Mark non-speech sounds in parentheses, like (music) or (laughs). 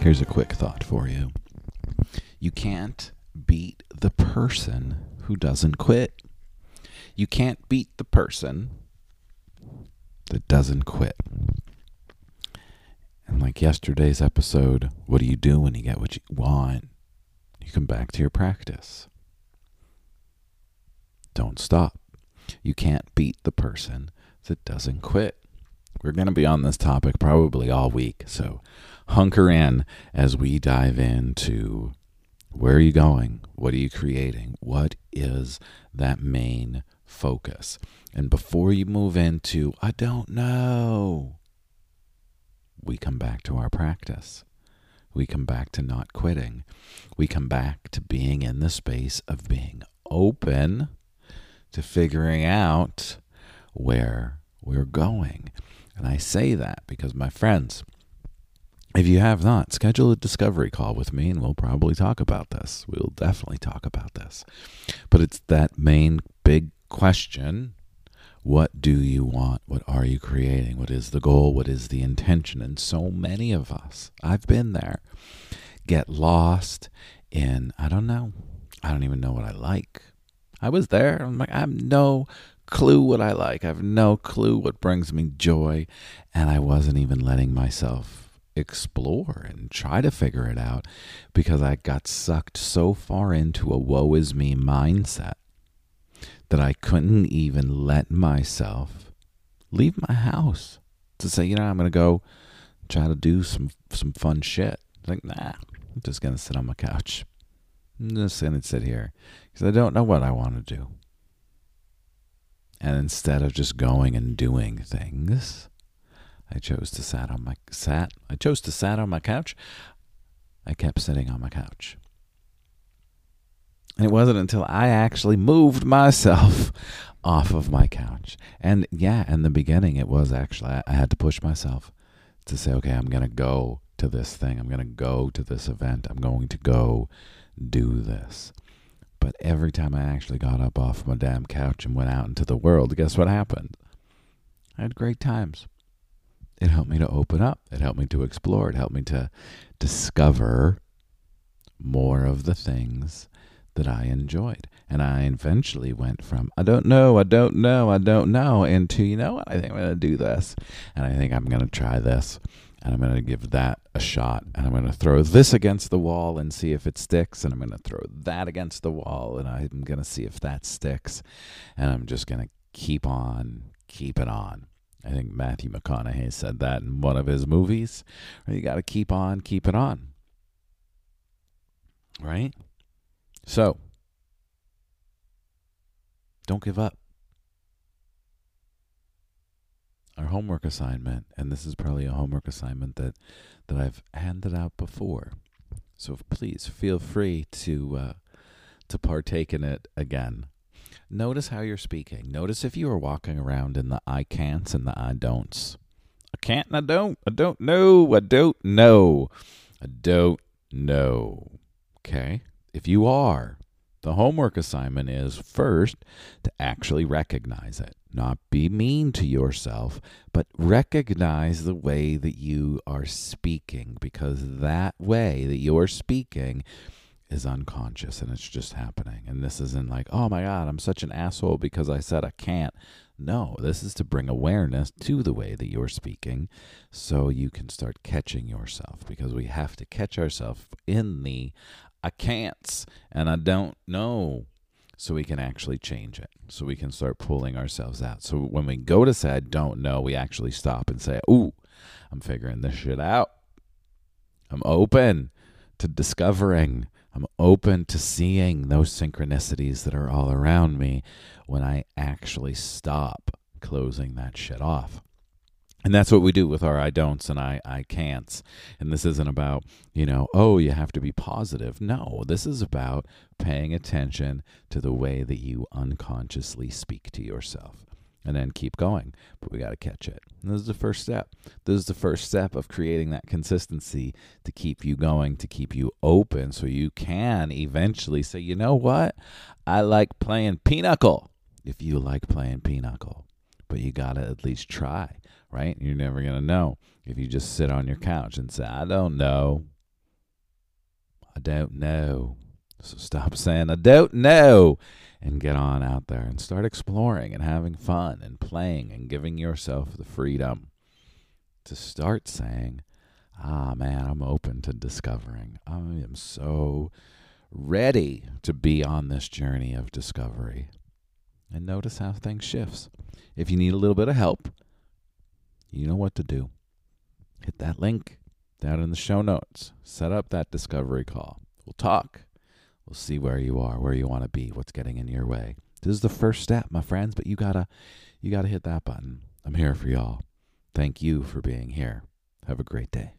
Here's a quick thought for you you can't beat the person who doesn't quit. You can't beat the person that doesn't quit. And like yesterday's episode, what do you do when you get what you want? You come back to your practice. Don't stop. You can't beat the person that doesn't quit. We're going to be on this topic probably all week, so hunker in as we dive into where are you going? What are you creating? What is that main focus? And before you move into, I don't know, we come back to our practice. We come back to not quitting. We come back to being in the space of being open to figuring out where we're going. And I say that because, my friends, if you have not, schedule a discovery call with me and we'll probably talk about this. We'll definitely talk about this. But it's that main big question what do you want? What are you creating? What is the goal? What is the intention? And so many of us, I've been there, get lost in, I don't know. I don't even know what I like. I was there. I'm like, I have no clue what I like. I have no clue what brings me joy. And I wasn't even letting myself explore and try to figure it out because I got sucked so far into a woe is me mindset that I couldn't even let myself leave my house to say, you know, I'm going to go try to do some some fun shit. Like, nah, I'm just going to sit on my couch. I'm just going to sit here because I don't know what I want to do. And instead of just going and doing things, I chose to sat on my sat. I chose to sat on my couch. I kept sitting on my couch. And it wasn't until I actually moved myself (laughs) off of my couch. And yeah, in the beginning, it was actually, I had to push myself to say, okay, I'm going to go to this thing. I'm going to go to this event. I'm going to go do this. But every time I actually got up off my damn couch and went out into the world, guess what happened? I had great times. It helped me to open up. It helped me to explore. It helped me to discover more of the things that I enjoyed. And I eventually went from, I don't know, I don't know, I don't know, into, you know what, I think I'm going to do this. And I think I'm going to try this. And I'm going to give that a shot. And I'm going to throw this against the wall and see if it sticks. And I'm going to throw that against the wall and I'm going to see if that sticks. And I'm just going to keep on, keep it on. I think Matthew McConaughey said that in one of his movies. You got to keep on, keep it on. Right? So, don't give up. Our homework assignment, and this is probably a homework assignment that, that I've handed out before. So please feel free to uh, to partake in it again. Notice how you're speaking. Notice if you are walking around in the I can'ts and the I don'ts. I can't and I don't. I don't know. I don't know. I don't know. Okay? if you are, the homework assignment is first to actually recognize it. Not be mean to yourself, but recognize the way that you are speaking because that way that you're speaking is unconscious and it's just happening. And this isn't like, oh my God, I'm such an asshole because I said I can't. No, this is to bring awareness to the way that you're speaking so you can start catching yourself because we have to catch ourselves in the I can'ts and I don't know. So we can actually change it. So we can start pulling ourselves out. So when we go to say I don't know, we actually stop and say, Ooh, I'm figuring this shit out. I'm open to discovering. I'm open to seeing those synchronicities that are all around me when I actually stop closing that shit off. And that's what we do with our I don'ts and I, I can'ts. And this isn't about, you know, oh, you have to be positive. No, this is about paying attention to the way that you unconsciously speak to yourself and then keep going. But we got to catch it. And this is the first step. This is the first step of creating that consistency to keep you going, to keep you open so you can eventually say, you know what? I like playing pinochle if you like playing pinochle. But you got to at least try right? You're never going to know if you just sit on your couch and say, I don't know. I don't know. So stop saying, I don't know, and get on out there and start exploring and having fun and playing and giving yourself the freedom to start saying, ah, man, I'm open to discovering. I am so ready to be on this journey of discovery. And notice how things shifts. If you need a little bit of help, you know what to do. Hit that link down in the show notes. Set up that discovery call. We'll talk. We'll see where you are, where you want to be, what's getting in your way. This is the first step, my friends, but you gotta you gotta hit that button. I'm here for y'all. Thank you for being here. Have a great day.